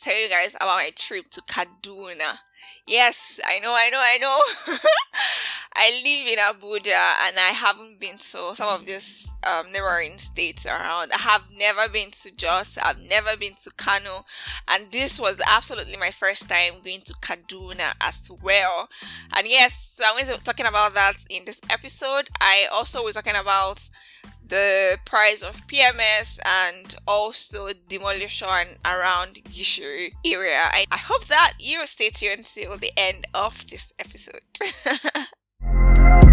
tell you guys about my trip to Kaduna. Yes, I know, I know, I know. I live in Abuja and I haven't been to some of these um, neighboring states around. I have never been to Jos, I've never been to Kano, and this was absolutely my first time going to Kaduna as well. And yes, so I'm going to be talking about that in this episode. I also was talking about the price of PMS and also demolition around Gishiri area. I, I hope that you stay tuned till the end of this episode.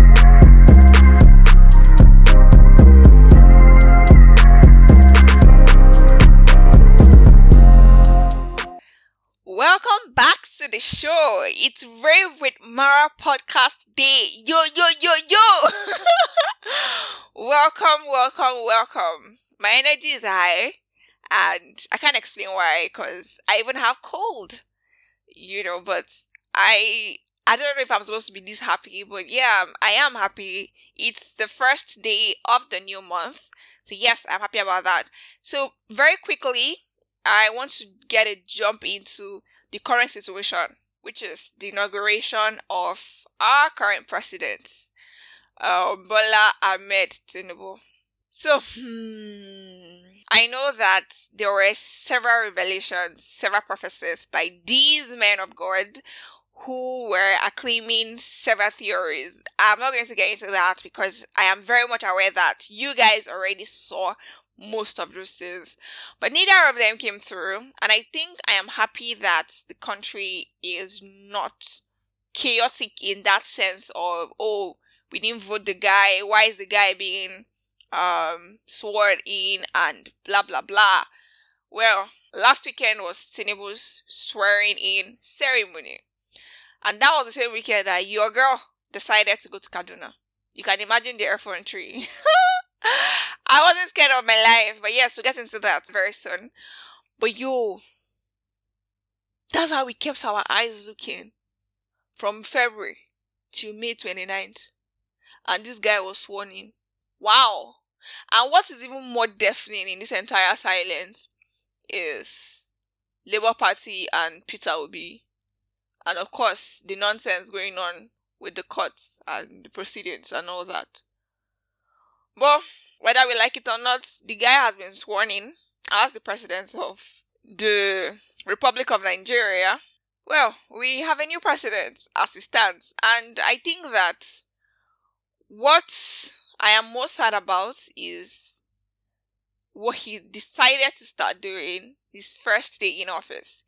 Welcome back to the show. It's Rave with Mara podcast day. Yo, yo, yo, yo. welcome, welcome, welcome. My energy is high and I can't explain why because I even have cold, you know, but I. I don't know if I'm supposed to be this happy, but yeah, I am happy. It's the first day of the new month. So, yes, I'm happy about that. So, very quickly, I want to get a jump into the current situation, which is the inauguration of our current president, uh, Bola Ahmed Tinubu. So, hmm, I know that there were several revelations, several prophecies by these men of God who were acclaiming several theories. I'm not going to get into that because I am very much aware that you guys already saw most of those things. But neither of them came through. And I think I am happy that the country is not chaotic in that sense of, oh, we didn't vote the guy. Why is the guy being um, sworn in and blah, blah, blah. Well, last weekend was Tinubu's swearing in ceremony. And that was the same weekend that your girl decided to go to Kaduna. You can imagine the effrontery. I wasn't scared of my life, but yes, we'll get into that very soon. But yo, that's how we kept our eyes looking from February to May 29th. And this guy was sworn in. Wow. And what is even more deafening in this entire silence is Labour Party and Peter Obi. And of course, the nonsense going on with the courts and the proceedings and all that. But whether we like it or not, the guy has been sworn in as the president of the Republic of Nigeria. Well, we have a new president as it stands, and I think that what I am most sad about is what he decided to start doing his first day in office.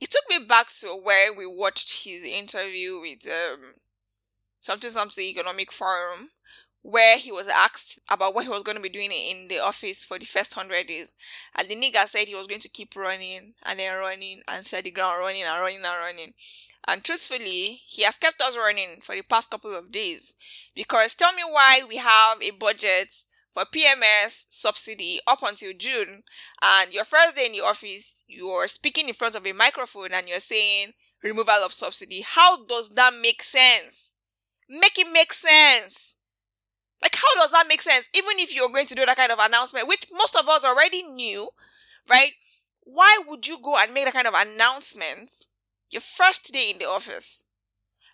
It took me back to where we watched his interview with um, something something economic forum where he was asked about what he was going to be doing in the office for the first hundred days. And the nigga said he was going to keep running and then running and set the ground running and running and running. And truthfully, he has kept us running for the past couple of days. Because tell me why we have a budget for PMS subsidy up until June, and your first day in the office, you're speaking in front of a microphone and you're saying removal of subsidy. How does that make sense? Make it make sense like, how does that make sense? Even if you're going to do that kind of announcement, which most of us already knew, right? Why would you go and make that kind of announcement your first day in the office?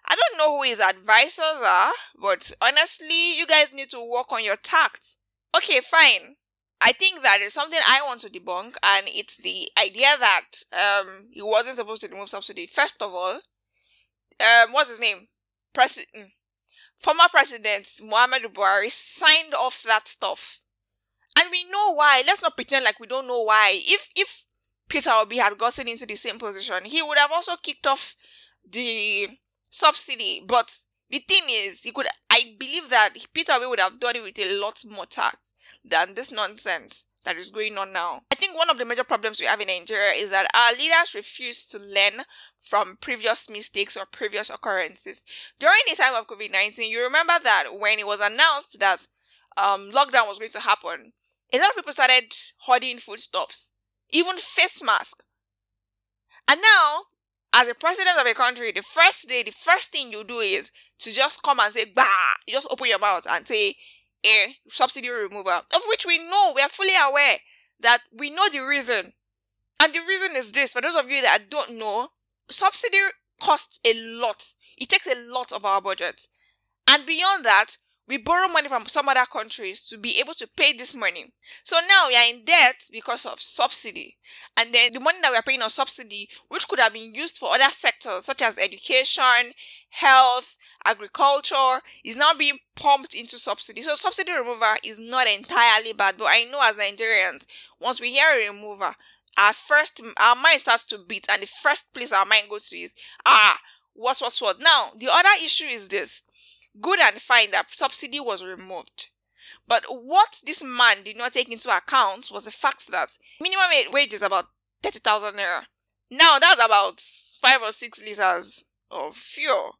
I don't know who his advisors are, but honestly, you guys need to work on your tact. Okay, fine. I think that is something I want to debunk, and it's the idea that um he wasn't supposed to remove subsidy. First of all, um, what's his name? President former president Muhammadu Buhari signed off that stuff. And we know why. Let's not pretend like we don't know why. If if Peter Obi had gotten into the same position, he would have also kicked off the subsidy. But the thing is, he could I believe that Peter Obi would have done it with a lot more tact than this nonsense that is going on now. I think one of the major problems we have in Nigeria is that our leaders refuse to learn from previous mistakes or previous occurrences. During the time of COVID 19, you remember that when it was announced that um, lockdown was going to happen, a lot of people started hoarding foodstuffs, even face masks. And now, as a president of a country, the first day, the first thing you do is to just come and say, bah, you just open your mouth and say, a subsidy removal, of which we know, we are fully aware that we know the reason. And the reason is this for those of you that don't know, subsidy costs a lot. It takes a lot of our budget. And beyond that, we borrow money from some other countries to be able to pay this money. So now we are in debt because of subsidy. And then the money that we are paying on subsidy, which could have been used for other sectors such as education, health, agriculture, is now being pumped into subsidy. So subsidy remover is not entirely bad, but I know as Nigerians, once we hear a remover, our first our mind starts to beat, and the first place our mind goes to is ah, what what what. Now the other issue is this good and fine that subsidy was removed. But what this man did not take into account was the fact that minimum wage is about 30,000 naira. Now that's about five or six liters of fuel,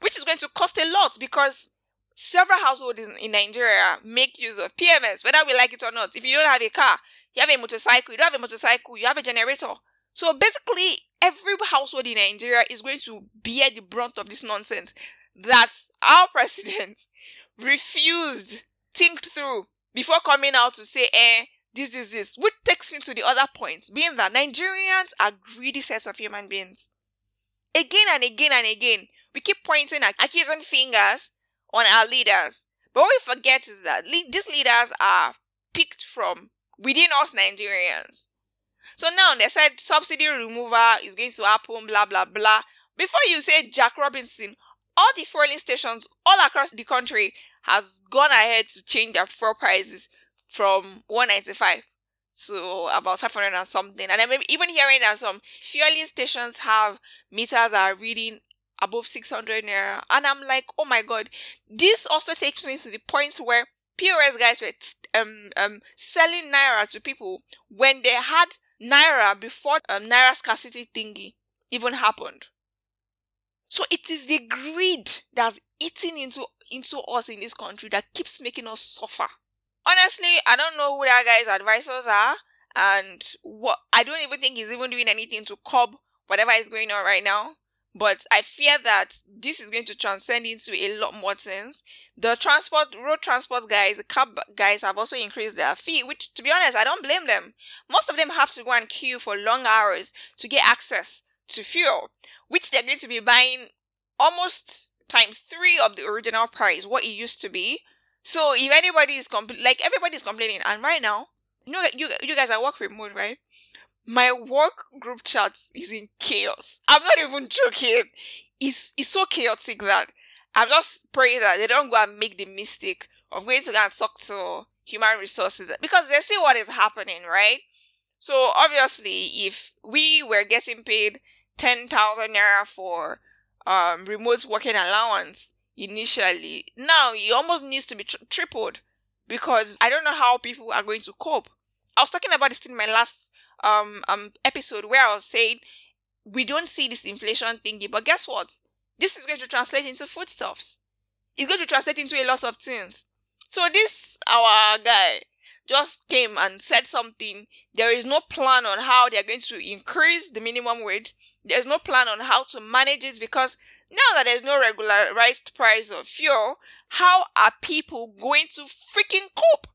which is going to cost a lot because several households in, Nigeria make use of PMS, whether we like it or not. If you don't have a car, you have a motorcycle, you don't have a motorcycle, you have a generator. So basically, every household in Nigeria is going to bear the brunt of this nonsense that our president refused think through before coming out to say, eh, this is this, which takes me to the other point, being that Nigerians are greedy sets of human beings. Again and again and again, we keep pointing at accusing fingers on our leaders. But what we forget is that le- these leaders are picked from within us Nigerians. So now they said subsidy removal is going to happen, blah, blah, blah. Before you say Jack Robinson, all the fueling stations all across the country has gone ahead to change their fuel prices from 195 to about 500 and something. And I'm even hearing that some fueling stations have meters are reading above 600 naira. And I'm like, oh my god. This also takes me to the point where POS guys were um, um, selling naira to people when they had naira before um, naira scarcity thingy even happened. So it is the greed that's eating into into us in this country that keeps making us suffer. Honestly, I don't know who that guy's advisors are, and what I don't even think he's even doing anything to curb whatever is going on right now. But I fear that this is going to transcend into a lot more things. The transport, road transport guys, the cab guys have also increased their fee, which to be honest, I don't blame them. Most of them have to go and queue for long hours to get access to fuel, which they're going to be buying almost times three of the original price, what it used to be. So if anybody is compl- like everybody's complaining, and right now, you know, you you guys are work remote, right? My work group chat is in chaos. I'm not even joking. It's it's so chaotic that I'm just praying that they don't go and make the mistake of going to go and talk to human resources because they see what is happening, right? So obviously, if we were getting paid ten thousand naira for um, remote working allowance initially, now it almost needs to be tri- tripled because I don't know how people are going to cope. I was talking about this in my last um um episode where I was saying we don't see this inflation thingy, but guess what? This is going to translate into foodstuffs. It's going to translate into a lot of things. So this our guy just came and said something. There is no plan on how they're going to increase the minimum wage. There's no plan on how to manage it because now that there's no regularized price of fuel, how are people going to freaking cope?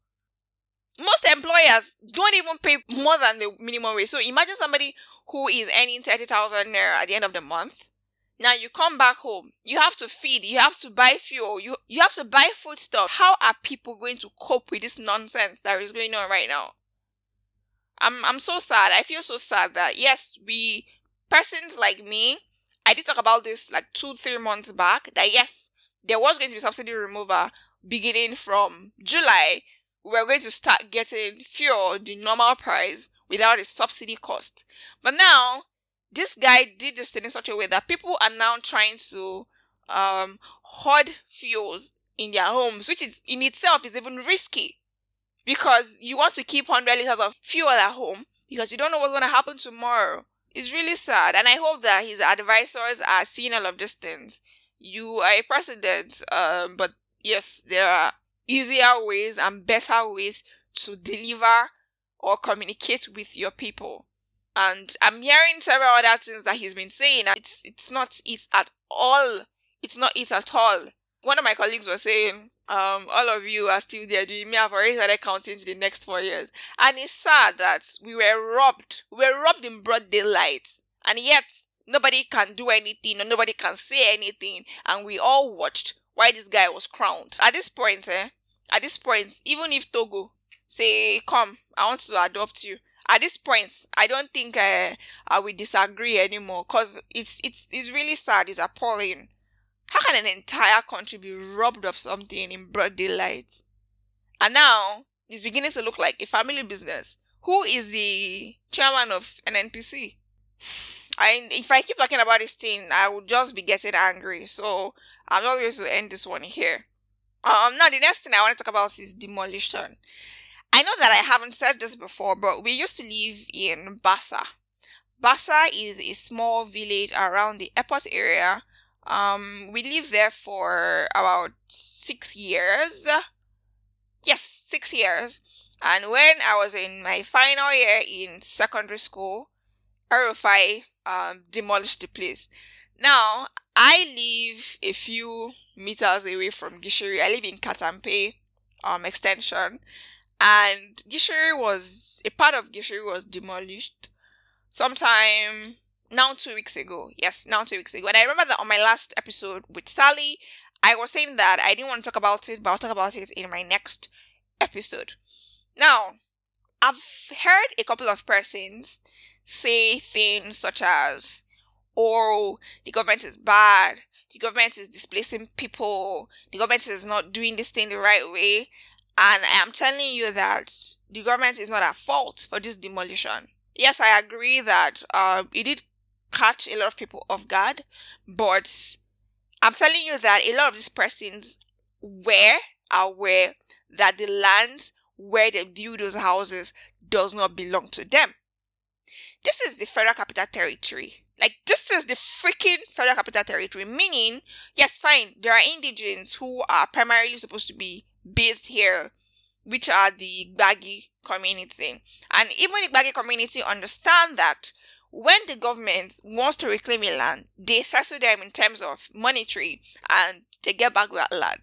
Most employers don't even pay more than the minimum wage. So imagine somebody who is earning 30,000 naira at the end of the month now you come back home. You have to feed. You have to buy fuel. You you have to buy food stuff. How are people going to cope with this nonsense that is going on right now? I'm I'm so sad. I feel so sad that yes, we persons like me. I did talk about this like two three months back. That yes, there was going to be subsidy removal beginning from July. We were going to start getting fuel the normal price without a subsidy cost. But now this guy did this thing in such a way that people are now trying to um, hoard fuels in their homes, which is in itself is even risky because you want to keep 100 liters of fuel at home because you don't know what's going to happen tomorrow. It's really sad, and I hope that his advisors are seeing all of these things. You are a president, um, but yes, there are easier ways and better ways to deliver or communicate with your people. And I'm hearing several other things that he's been saying. It's it's not it at all. It's not it at all. one of my colleagues was saying, um, all of you are still there doing me. I've already started counting to the next four years. And it's sad that we were robbed. We were robbed in broad daylight. And yet, nobody can do anything or nobody can say anything. And we all watched why this guy was crowned. At this point, eh, at this point, even if Togo say, come, I want to adopt you. At this point, I don't think uh, I will disagree anymore because it's it's it's really sad. It's appalling. How can an entire country be robbed of something in broad daylight? And now it's beginning to look like a family business. Who is the chairman of NNPC? I if I keep talking about this thing, I will just be getting angry. So I'm not going to end this one here. Um, now the next thing I want to talk about is demolition. I know that I haven't said this before, but we used to live in Bassa. Bassa is a small village around the airport area. Um, we lived there for about six years. Yes, six years. And when I was in my final year in secondary school, RFI um, demolished the place. Now, I live a few meters away from Gishiri. I live in Katampe um, extension. And Gishiri was, a part of Gishiri was demolished sometime now two weeks ago. Yes, now two weeks ago. And I remember that on my last episode with Sally, I was saying that I didn't want to talk about it, but I'll talk about it in my next episode. Now, I've heard a couple of persons say things such as, oh, the government is bad, the government is displacing people, the government is not doing this thing the right way. And I am telling you that the government is not at fault for this demolition. Yes, I agree that uh, it did catch a lot of people off guard, but I'm telling you that a lot of these persons were aware that the lands where they build those houses does not belong to them. This is the federal capital territory. Like, this is the freaking federal capital territory, meaning, yes, fine, there are indigents who are primarily supposed to be based here, which are the Gbagi community. And even the Gbagi community understand that when the government wants to reclaim a land, they settle them in terms of monetary and they get back that land.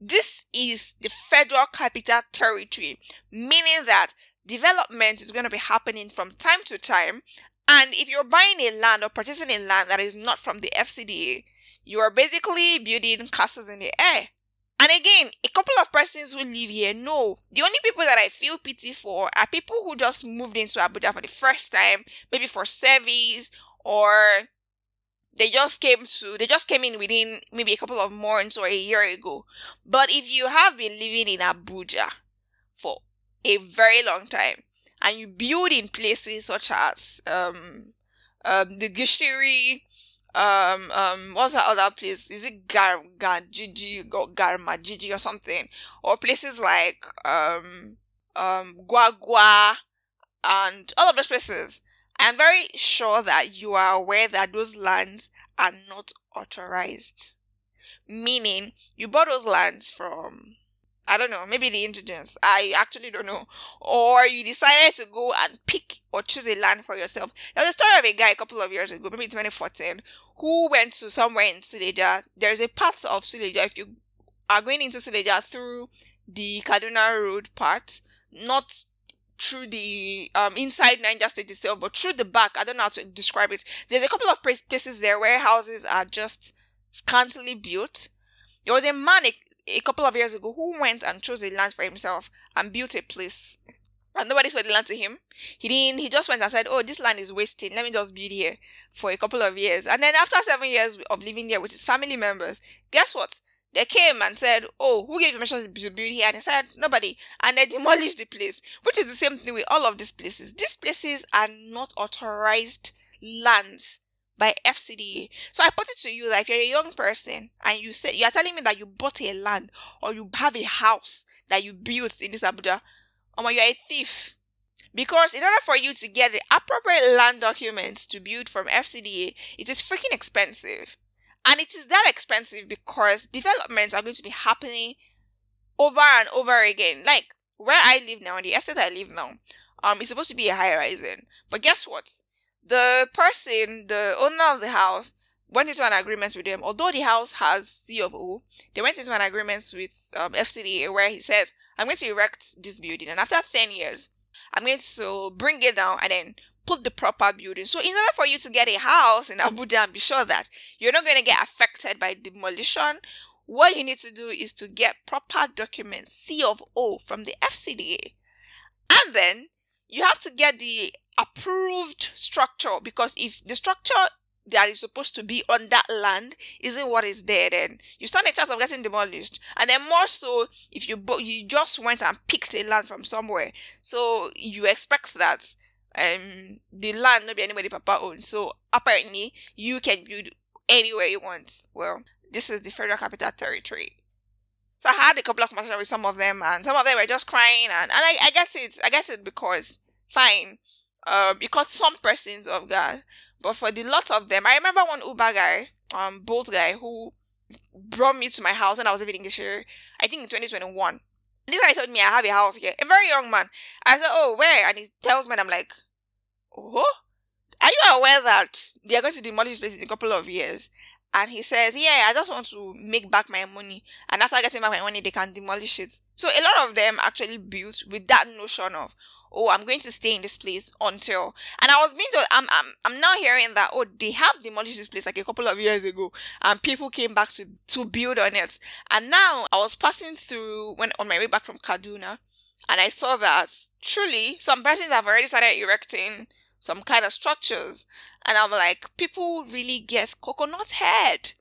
This is the federal capital territory, meaning that development is going to be happening from time to time. And if you're buying a land or purchasing a land that is not from the FCDA, you are basically building castles in the air. And again, a couple of persons who live here know the only people that I feel pity for are people who just moved into Abuja for the first time, maybe for service, or they just came to they just came in within maybe a couple of months or a year ago. But if you have been living in Abuja for a very long time and you build in places such as um, um, the Gishiri, um, um, what's that other place? Is it Gar Gajiji or Garmajiji or something? Or places like um, um, Guagua and all of those places. I am very sure that you are aware that those lands are not authorized. Meaning, you bought those lands from I don't know, maybe the indigents. I actually don't know. Or you decided to go and pick or choose a land for yourself. There was a story of a guy a couple of years ago, maybe 2014, who went to somewhere in Suleja. There's a part of Suleja, if you are going into Suleja through the Kaduna Road part, not through the um, inside Niger State itself, but through the back. I don't know how to describe it. There's a couple of places there where houses are just scantily built. There was a man, a couple of years ago who went and chose a land for himself and built a place. And nobody sold the land to him. He didn't, he just went and said, Oh, this land is wasting. Let me just build here for a couple of years. And then after seven years of living there with his family members, guess what? They came and said, Oh, who gave permission to build here? And he said, Nobody. And they demolished the place, which is the same thing with all of these places. These places are not authorized lands by FCDA. So I put it to you that if you're a young person and you say you are telling me that you bought a land or you have a house that you built in this Abuja, or you're a thief. Because in order for you to get the appropriate land documents to build from FCDA, it is freaking expensive. And it is that expensive because developments are going to be happening over and over again. Like where I live now, the estate I live now, um, it's supposed to be a high rising. But guess what? The person, the owner of the house, went into an agreement with them. Although the house has C of O, they went into an agreement with um, FCDA where he says, I'm going to erect this building. And after 10 years, I'm going to bring it down and then put the proper building. So in order for you to get a house in Abuja and be sure that you're not going to get affected by demolition, what you need to do is to get proper documents, C of O from the FCDA. And then you have to get the approved structure because if the structure that is supposed to be on that land isn't what is there then you stand a chance of getting demolished. And then more so if you you just went and picked a land from somewhere. So you expect that um the land not be anybody papa owns so apparently you can build anywhere you want. Well this is the federal capital territory so i had a couple of conversations with some of them and some of them were just crying and, and I, I guess it's i guess it because fine uh, because some persons of God, but for the lot of them, I remember one Uber guy, um, Bolt guy, who brought me to my house when I was living in Gishiri, I think in 2021. This guy told me I have a house here, a very young man. I said, Oh, where? And he tells me, and I'm like, Oh, are you aware that they are going to demolish this in a couple of years? And he says, Yeah, I just want to make back my money. And after getting back my money, they can demolish it. So a lot of them actually built with that notion of, oh i'm going to stay in this place until and i was being told i'm i'm, I'm now hearing that oh they have demolished this place like a couple of years ago and people came back to to build on it and now i was passing through when on my way back from kaduna and i saw that truly some persons have already started erecting some kind of structures and i'm like people really get coconut head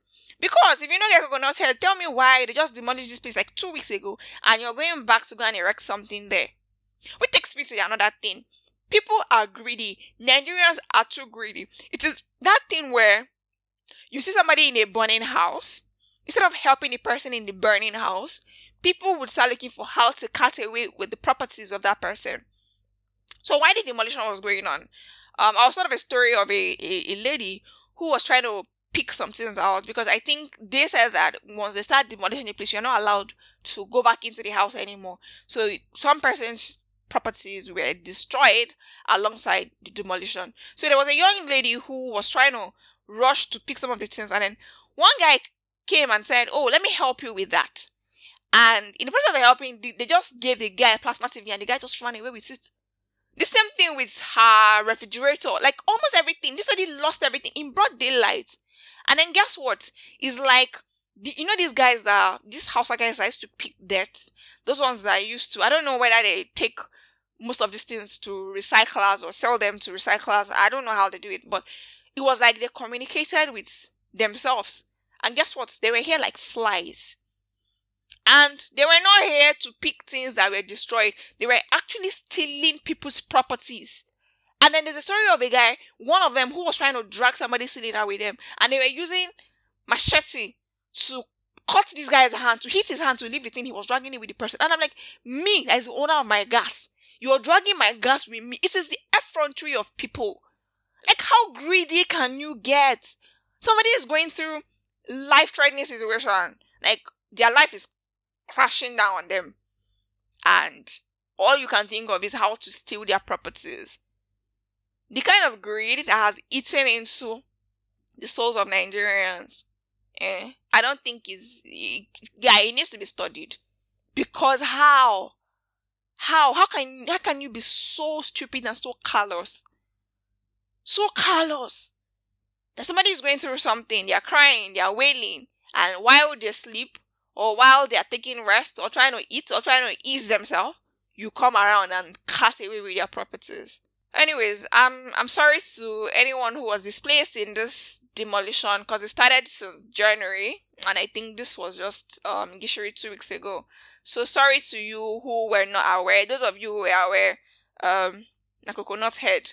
because if you don't get coconut head, tell me why they just demolished this place like two weeks ago and you're going back to go and erect something there. Which takes me to another thing. People are greedy. Nigerians are too greedy. It is that thing where you see somebody in a burning house, instead of helping the person in the burning house, people would start looking for how to cut away with the properties of that person. So why the demolition was going on? Um, I was sort of a story of a, a, a lady who was trying to pick some things out because I think they said that once they start demolishing the place, you're not allowed to go back into the house anymore. So some persons properties were destroyed alongside the demolition. So there was a young lady who was trying to rush to pick some of the things, and then one guy came and said, "Oh, let me help you with that." And in the process of helping, they just gave the guy a plasma TV, and the guy just ran away with it. The same thing with her refrigerator, like almost everything. This lady lost everything in broad daylight. And then guess what? It's like you know these guys that these house guys that used to pick dirt. Those ones that I used to. I don't know whether they take most of these things to recyclers or sell them to recyclers. I don't know how they do it, but it was like they communicated with themselves. And guess what? They were here like flies. And they were not here to pick things that were destroyed. They were actually stealing people's properties. And then there's a story of a guy, one of them who was trying to drag somebody cylinder with them, and they were using machete to cut this guy's hand, to hit his hand to leave the thing he was dragging it with the person. And I'm like, me as the owner of my gas, you're dragging my gas with me. It is the effrontery of people. Like, how greedy can you get? Somebody is going through life-threatening situation. Like, their life is crashing down on them. And all you can think of is how to steal their properties. The kind of greed that has eaten into the souls of Nigerians, eh, I don't think is, yeah, it needs to be studied. Because how? How? How can how can you be so stupid and so callous? So callous. That somebody is going through something, they are crying, they are wailing, and while they sleep, or while they are taking rest, or trying to eat, or trying to ease themselves, you come around and cut away with their properties. Anyways, I'm I'm sorry to anyone who was displaced in this demolition because it started in January, and I think this was just um Gishiri two weeks ago. So sorry to you who were not aware. Those of you who were aware, um, na coconut head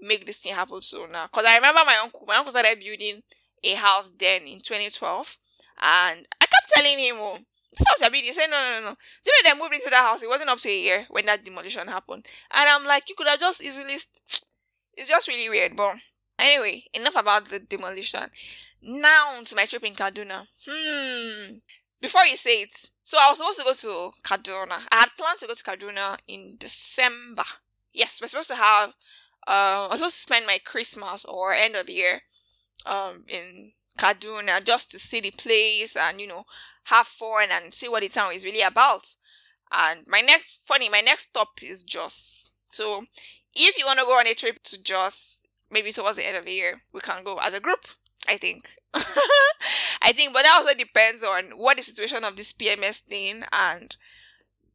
make this thing happen so now. Cause I remember my uncle, my uncle started building a house then in 2012, and I telling him, oh, you're building. He said, no, no, no. Do you know they moved into that house? It wasn't up to a year when that demolition happened. And I'm like, you could have just easily. St- it's just really weird. But anyway, enough about the demolition. Now to my trip in Kaduna. Hmm before you say it, so I was supposed to go to Kaduna. I had planned to go to Kaduna in December. Yes, we're supposed to have. Uh, I was supposed to spend my Christmas or end of year, um, in Kaduna uh, just to see the place and you know have fun and see what the town is really about. And my next funny, my next stop is Jos. So if you want to go on a trip to Jos, maybe towards the end of the year, we can go as a group. I think. I think, but that also depends on what the situation of this PMS thing and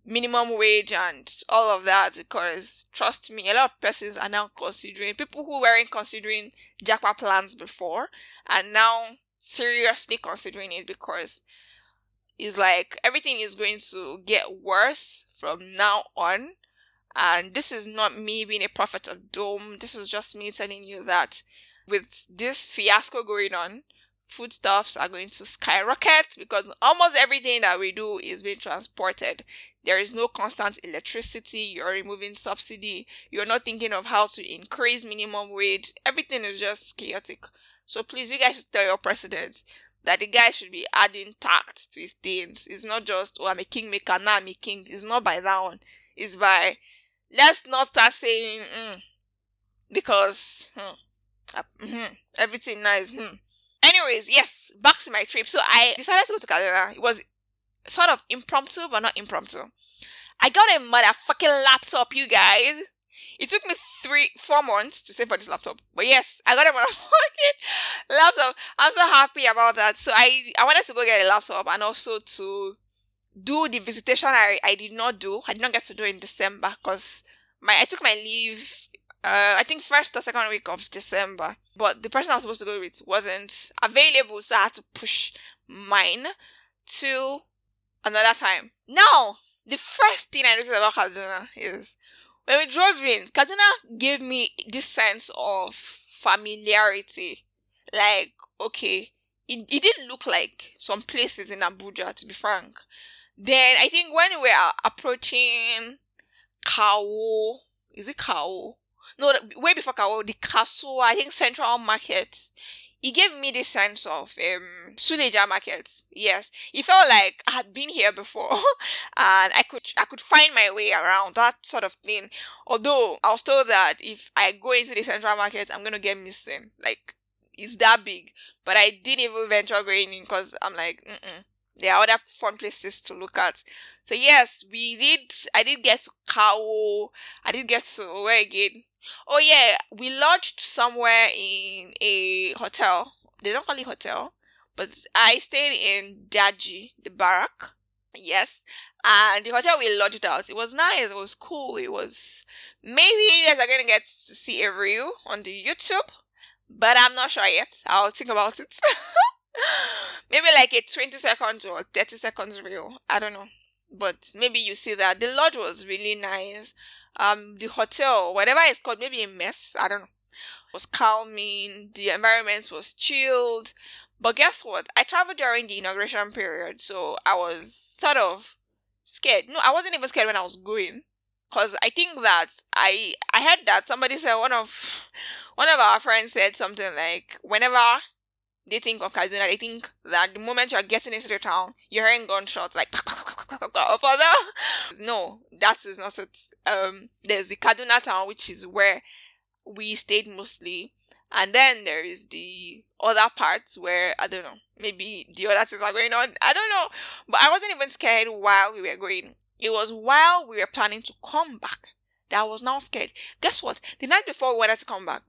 minimum wage and all of that. Because trust me, a lot of persons are now considering people who weren't considering Japa plans before and now seriously considering it because it's like everything is going to get worse from now on. And this is not me being a prophet of doom. This is just me telling you that with this fiasco going on, foodstuffs are going to skyrocket because almost everything that we do is being transported. There is no constant electricity, you're removing subsidy, you're not thinking of how to increase minimum wage. Everything is just chaotic. So please, you guys should tell your president that the guy should be adding tact to his things. It's not just, oh, I'm a kingmaker, now I'm a king. It's not by that one. It's by, let's not start saying, mm, because, hmm, mm, everything nice. Hmm. Anyways, yes, back to my trip. So I decided to go to Kaduna. It was sort of impromptu, but not impromptu. I got a motherfucking laptop, you guys. It took me three, four months to save for this laptop. But yes, I got a motherfucking laptop. I'm so happy about that. So I, I wanted to go get a laptop and also to do the visitation I, I did not do. I did not get to do in December because my I took my leave uh, I think first or second week of December. But the person I was supposed to go with wasn't available, so I had to push mine to another time. Now, the first thing I noticed about Kaduna is when we drove in, Kaduna gave me this sense of familiarity. Like, okay, it, it didn't look like some places in Abuja, to be frank. Then I think when we were approaching Kawo, is it Kawo? No, way before Kawo, the castle, I think Central Market, it gave me this sense of um Suleja Market. Yes, it felt like I had been here before, and I could I could find my way around that sort of thing. Although I was told that if I go into the Central Market, I'm gonna get missing. Like it's that big, but I didn't even venture going in because I'm like, Mm-mm. there are other fun places to look at. So yes, we did. I did get to Kawo. I did get to where again? Oh yeah, we lodged somewhere in a hotel. They don't call it hotel, but I stayed in Daji, the barrack. Yes, and the hotel we lodged out. It was nice. It was cool. It was maybe you guys are gonna get to see a review on the YouTube, but I'm not sure yet. I'll think about it. maybe like a 20 seconds or 30 seconds reel. I don't know. But maybe you see that the lodge was really nice um the hotel, whatever it's called, maybe a mess, I don't know, was calming, the environment was chilled. But guess what? I traveled during the inauguration period, so I was sort of scared. No, I wasn't even scared when I was going. Cause I think that I I heard that somebody said one of one of our friends said something like whenever they think of Kaduna, they think that the moment you're getting into the town, you're hearing gunshots like father. No, that is not it. Um, there's the Kaduna town, which is where we stayed mostly, and then there is the other parts where I don't know, maybe the other things are going on. I don't know, but I wasn't even scared while we were going. It was while we were planning to come back that I was now scared. Guess what? The night before we wanted to come back,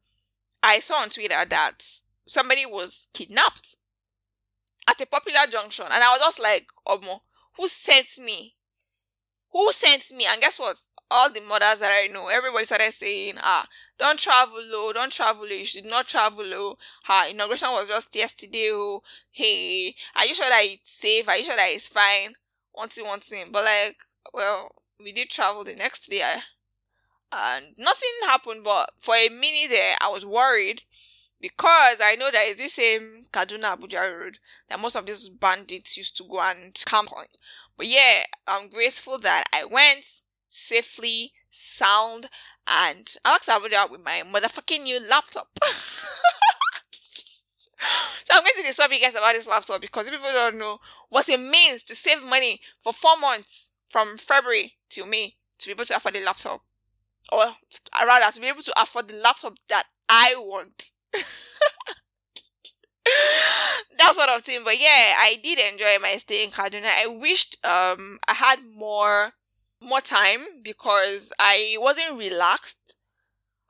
I saw on Twitter that somebody was kidnapped at a popular junction. And I was just like, Omo, who sent me? Who sent me? And guess what? All the mothers that I know, everybody started saying, ah, don't travel low, don't travel low, you should not travel low. Her inauguration was just yesterday. Oh, hey, are you sure that it's safe? Are you sure that it's fine? One thing, one thing. But like, well, we did travel the next day. And nothing happened, but for a minute there, I was worried because I know that it's the same Kaduna Abuja road that most of these bandits used to go and camp on. But yeah, I'm grateful that I went safely, sound, and I walked Abuja with my motherfucking new laptop. so I'm going to disturb you guys about this laptop because if people don't know what it means to save money for four months from February till May to be able to afford the laptop. Or rather, to be able to afford the laptop that I want. sort of thing. But yeah, I did enjoy my stay in Kaduna. I wished um I had more more time because I wasn't relaxed.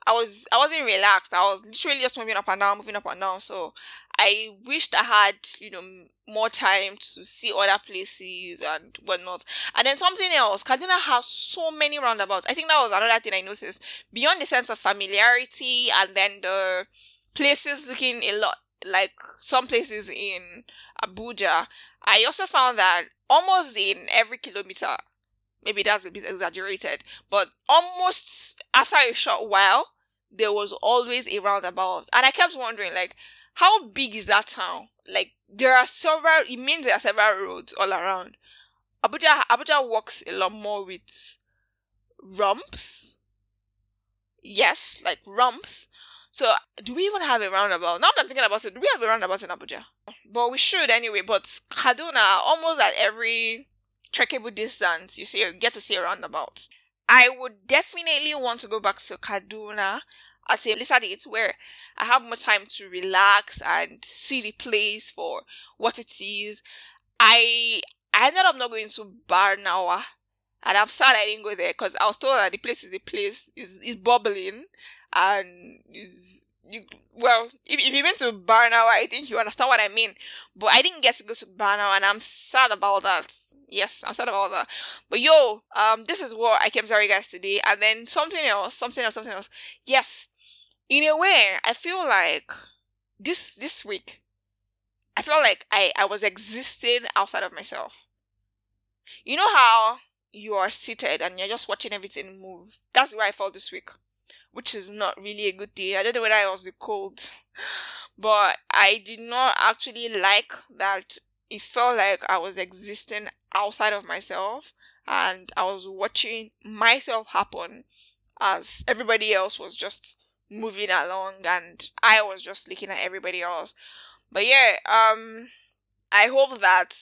I was I wasn't relaxed. I was literally just moving up and down, moving up and down. So I wished I had, you know, more time to see other places and whatnot. And then something else, Kaduna has so many roundabouts. I think that was another thing I noticed. Beyond the sense of familiarity and then the places looking a lot like some places in Abuja, I also found that almost in every kilometer, maybe that's a bit exaggerated, but almost after a short while, there was always a roundabout. And I kept wondering, like, how big is that town? Like, there are several, it means there are several roads all around. Abuja, Abuja works a lot more with rumps. Yes, like rumps. So, do we even have a roundabout? Now that I'm thinking about it, do we have a roundabout in Abuja? But we should anyway. But Kaduna, almost at every trekkable distance, you see, you get to see a roundabout. I would definitely want to go back to Kaduna at a later date where I have more time to relax and see the place for what it is. I I ended up not going to Barnawa, and I'm sad I didn't go there because I was told that the place is a place is is bubbling and is you well if, if you've been to Barnawa, I think you understand what I mean. But I didn't get to go to Barnawa, and I'm sad about that. Yes, I'm sad about that. But yo, um, this is what I came you guys today, and then something else, something else, something else. Yes, in a way, I feel like this this week, I feel like I I was existing outside of myself. You know how you are seated and you're just watching everything move. That's where I felt this week, which is not really a good day. I don't know whether I was the cold, but I did not actually like that. It felt like I was existing outside of myself and I was watching myself happen as everybody else was just moving along and I was just looking at everybody else. But yeah, um I hope that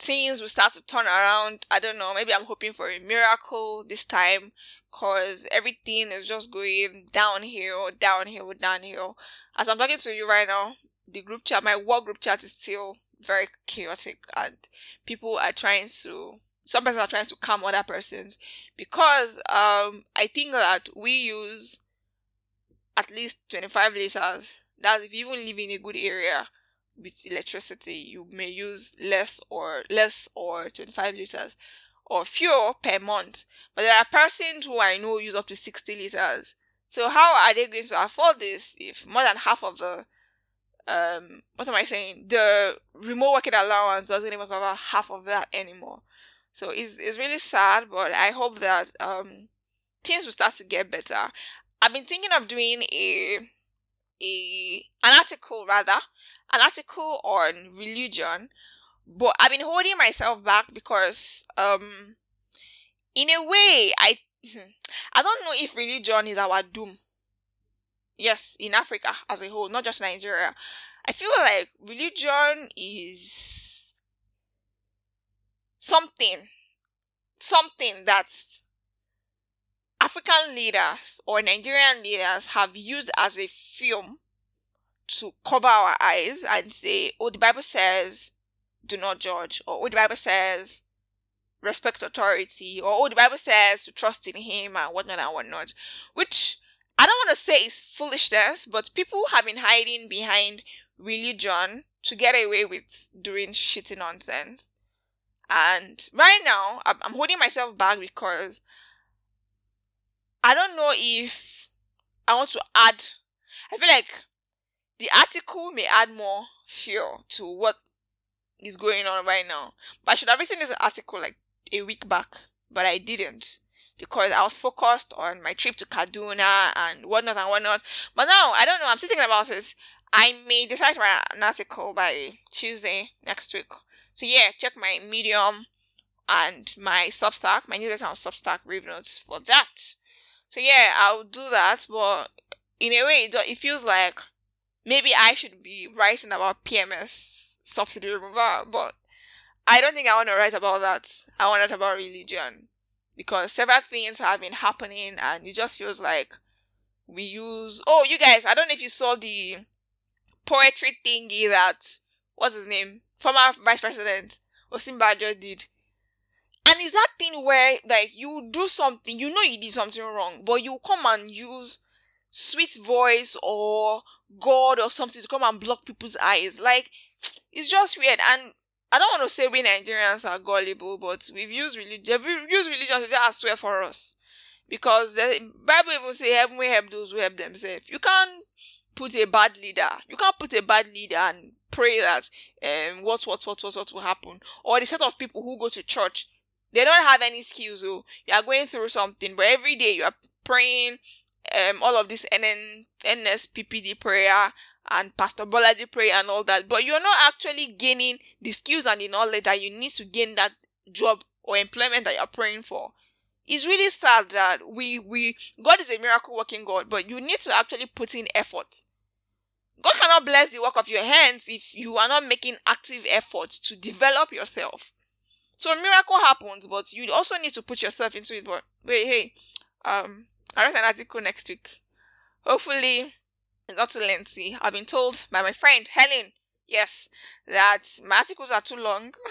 things will start to turn around. I don't know, maybe I'm hoping for a miracle this time because everything is just going downhill, downhill, downhill. As I'm talking to you right now, the group chat, my work group chat is still very chaotic and people are trying to some persons are trying to calm other persons because um I think that we use at least 25 liters. That's if you even live in a good area with electricity, you may use less or less or 25 liters or fuel per month. But there are persons who I know use up to 60 liters. So how are they going to afford this if more than half of the um what am I saying? The remote working allowance doesn't even cover half of that anymore. So it's it's really sad, but I hope that um things will start to get better. I've been thinking of doing a a an article rather, an article on religion, but I've been holding myself back because um in a way I I don't know if religion is our doom. Yes, in Africa as a whole, not just Nigeria. I feel like religion is something something that's African leaders or Nigerian leaders have used as a film to cover our eyes and say, oh, the Bible says, do not judge, or oh, the Bible says, respect authority, or oh, the Bible says to trust in Him and whatnot and whatnot, which I don't want to say is foolishness, but people have been hiding behind religion to get away with doing shitty nonsense. And right now, I'm holding myself back because I don't know if I want to add. I feel like the article may add more fuel to what is going on right now. But I should have written this article like a week back, but I didn't because I was focused on my trip to Kaduna and whatnot and whatnot. But now I don't know. I'm still thinking about this. I may decide to write an article by Tuesday next week. So yeah, check my Medium and my Substack, my newsletter on Substack Rave Notes for that. So yeah, I'll do that, but in a way, it feels like maybe I should be writing about PMS subsidy removal, but I don't think I want to write about that. I want to write about religion because several things have been happening, and it just feels like we use. Oh, you guys, I don't know if you saw the poetry thingy that what's his name? Former vice president Osinbajo did. And it's that thing where like you do something, you know you did something wrong, but you come and use sweet voice or God or something to come and block people's eyes. Like it's just weird. And I don't want to say we Nigerians are gullible, but we've used religion, we've used religion to just swear for us. Because the Bible even say heaven will help those who help themselves. You can't put a bad leader. You can't put a bad leader and pray that um what what what what what will happen. Or the set of people who go to church, they don't have any skills. So you are going through something, but every day you are praying um all of this NN NSPPD prayer and Pastor prayer and all that, but you're not actually gaining the skills and the knowledge that you need to gain that job or employment that you're praying for. It's really sad that we we God is a miracle working God, but you need to actually put in effort. God cannot bless the work of your hands if you are not making active efforts to develop yourself. So a miracle happens, but you also need to put yourself into it. But wait, hey, um, I write an article next week. Hopefully, it's not too lengthy. I've been told by my friend Helen, yes, that my articles are too long.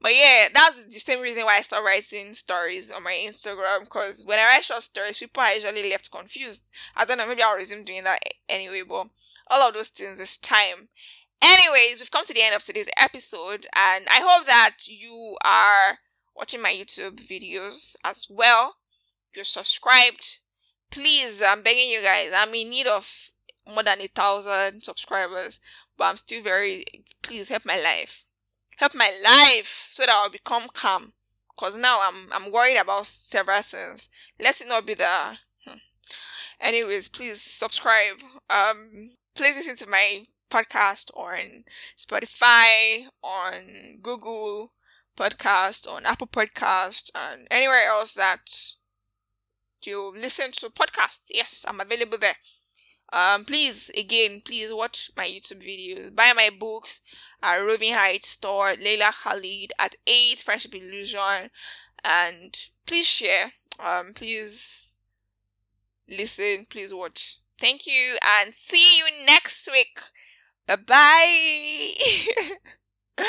but yeah, that's the same reason why I start writing stories on my Instagram. Because when I write short stories, people are usually left confused. I don't know, maybe I'll resume doing that anyway. But all of those things is time. Anyways, we've come to the end of today's episode, and I hope that you are watching my YouTube videos as well. You're subscribed please, I'm begging you guys. I'm in need of more than a thousand subscribers, but I'm still very. Please help my life, help my life, so that I'll become calm. Cause now I'm I'm worried about several things. Let it not be the. Hmm. Anyways, please subscribe. Um, please listen to my podcast on Spotify, on Google Podcast, on Apple Podcast, and anywhere else that you listen to podcasts. Yes, I'm available there. Um, please, again, please watch my YouTube videos, buy my books at Roving Heights store, Leila Khalid at 8 Friendship Illusion, and please share. Um, please listen, please watch. Thank you, and see you next week. Bye bye.